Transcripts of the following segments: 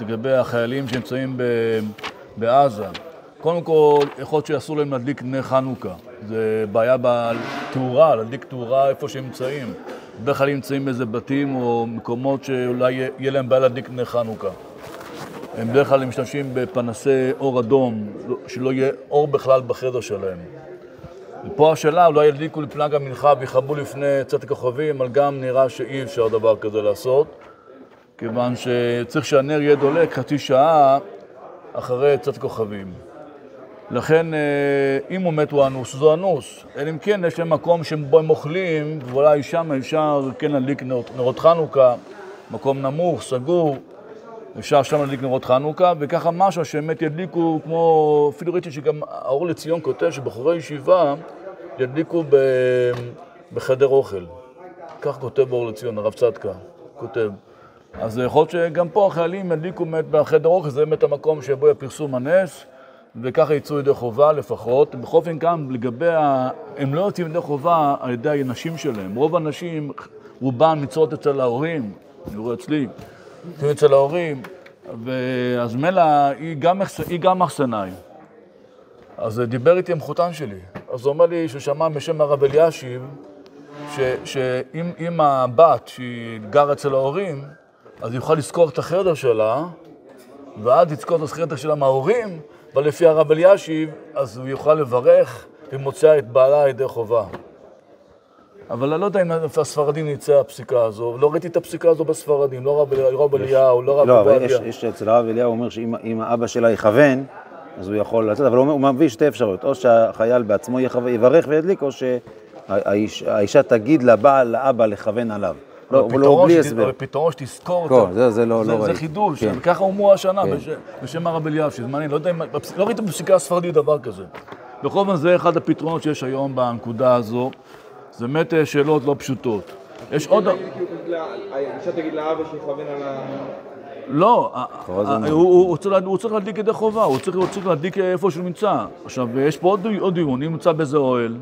לגבי החיילים שנמצאים. בעזה. קודם כל, יכול להיות שאסור להם להדליק נר חנוכה. זה בעיה בתאורה, להדליק תאורה איפה שהם נמצאים. בדרך כלל נמצאים באיזה בתים או מקומות שאולי יהיה להם בעיה להדליק נר חנוכה. הם בדרך כלל משתמשים בפנסי אור אדום, שלא יהיה אור בכלל בחדר שלהם. ופה השאלה, אולי ידליקו לפלג המנחה ויכבו לפני צאת הכוכבים, אבל גם נראה שאי אפשר דבר כזה לעשות, כיוון שצריך שהנר יהיה דולק חצי שעה אחרי צאת הכוכבים. לכן, אה, אם הוא מת הוא אנוס, זו אנוס. אלא אם כן יש להם מקום שבו הם אוכלים, ואולי שם אפשר כן להדליק נרות, נרות חנוכה, מקום נמוך, סגור, אפשר שם להדליק נרות חנוכה, וככה משהו שבאמת ידליקו כמו, אפילו ראיתי שגם האור לציון כותב שבחורי ישיבה ידליקו ב... בחדר אוכל. כך כותב באור לציון, הרב צדקה כותב. אז יכול להיות שגם פה החיילים ידליקו באמת בחדר אוכל, זה באמת המקום שבו יהיה פרסום הנס. וככה יצאו ידי חובה לפחות. בכל אופן גם לגבי, ה... הם לא יוצאים ידי חובה על ידי הנשים שלהם. רוב הנשים, רובן מצוות אצל ההורים, אני רואה אצלי, מצוות אצל ההורים, ואז מלה היא גם, מחסנאי. אז דיבר איתי המחותן שלי. אז הוא אומר לי שהוא שמע בשם הרב אלישיב, שאם הבת שהיא גרה אצל ההורים, אז יכולה לזכור את החדר שלה, ואז לזכור את החדר שלה מההורים, אבל לפי הרב אלישיב, אז הוא יוכל לברך ומוצא את בעלה ידי חובה. אבל אני לא יודע אם הספרדים נמצא הפסיקה הזו, לא ראיתי את הפסיקה הזו בספרדים, לא רב אליהו, לא רב לא, אבל יש, יש אצל הרב אליהו, אומר שאם האבא שלה יכוון, אז הוא יכול לצאת, אבל הוא מביא שתי אפשרויות, או שהחייל בעצמו יברך וידליק, או שהאישה תגיד לבעל, לאבא, לכוון עליו. לא, לא, בלי הסבר. פתרון שתזכור אותו. זה, זה לא, ראיתי. זה חידוש, כן. ככה אמרו השנה כן. בשם הרב אליאב, שזה מעניין, לא יודע אם, לא ראיתם בפסיקה הספרדית דבר כזה. בכל זאת זה אחד הפתרונות שיש היום בנקודה הזו. זה באמת אה, שאלות לא פשוטות. יש עוד... האישה תגיד לאבא שיכוון על ה... לא, הוא צריך להדליק ידי חובה, הוא צריך להדליק איפה שהוא נמצא. עכשיו, יש פה עוד דיון, אם נמצא באיזה אוהל,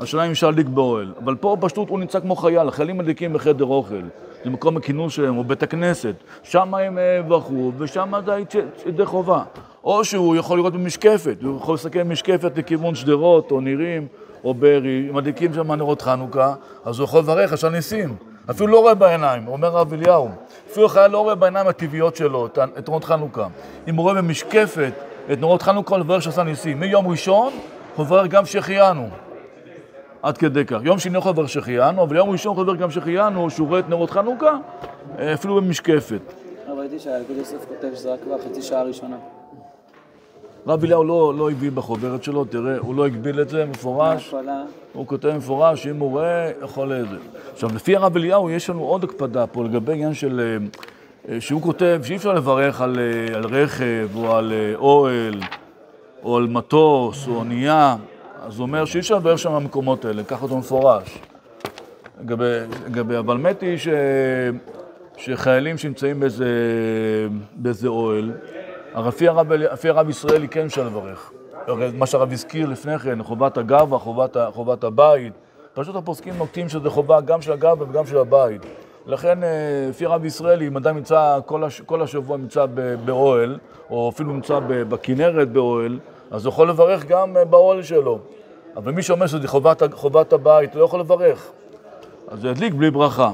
השאלה אם אפשר להדליק באוהל. אבל פה פשוט הוא נמצא כמו חייל, החיילים מדליקים בחדר אוכל. זה מקום הכינוס שלהם, או בית הכנסת. שם הם ברכו, ושם זה ידי חובה. או שהוא יכול לראות במשקפת, הוא יכול להסתכל במשקפת לכיוון שדרות, או נירים, או בארי, מדליקים שם נרות חנוכה, אז הוא יכול לברך, עכשיו ניסים. אפילו לא רואה בעיניים, אומר הרב אליהו. אפילו חייל לא רואה בעיניים הטבעיות שלו, את נרות חנוכה. אם הוא רואה במשקפת את נרות חנוכה, הוא לברך שעשה ניסים. מיום ראשון, הוא מברך גם שהחיינו. עד כדי כך. יום שני יכול לברך שהחיינו, אבל יום ראשון לברך גם שהחיינו, שהוא רואה את נרות חנוכה, אה, אפילו במשקפת. ראיתי שהאלקוד יוסף כותב שזה רק כבר חצי שעה ראשונה. רב אליהו לא, לא הגביל בחוברת שלו, תראה, הוא לא הגביל את זה מפורש. הוא כותב מפורש, אם הוא רואה, יכול לזה. עכשיו, לפי הרב אליהו, יש לנו עוד הקפדה פה לגבי עניין של... אה, אה, שהוא כותב שאי אפשר לברך על, על רכב או על אוהל או על מטוס או אונייה. אז הוא אומר שאי אפשר לדבר שם במקומות האלה, ככה זה מפורש. לגבי, אבל היא ש, שחיילים שנמצאים באיזה, באיזה אוהל, לפי הרב, הרב ישראלי כן אפשר לברך. מה שהרב הזכיר לפני כן, חובת הגאווה, חובת, חובת הבית. פשוט הפוסקים נוקטים שזה חובה גם של הגאווה וגם של הבית. לכן, אה, לפי הרב ישראלי, אם אדם נמצא כל, הש, כל השבוע נמצא באוהל, או אפילו נמצא בכנרת באוהל, אז הוא יכול לברך גם אה, באוהל שלו. אבל מי שאומר שזה חובת, חובת הבית, לא יכול לברך. אז זה ידליק בלי ברכה.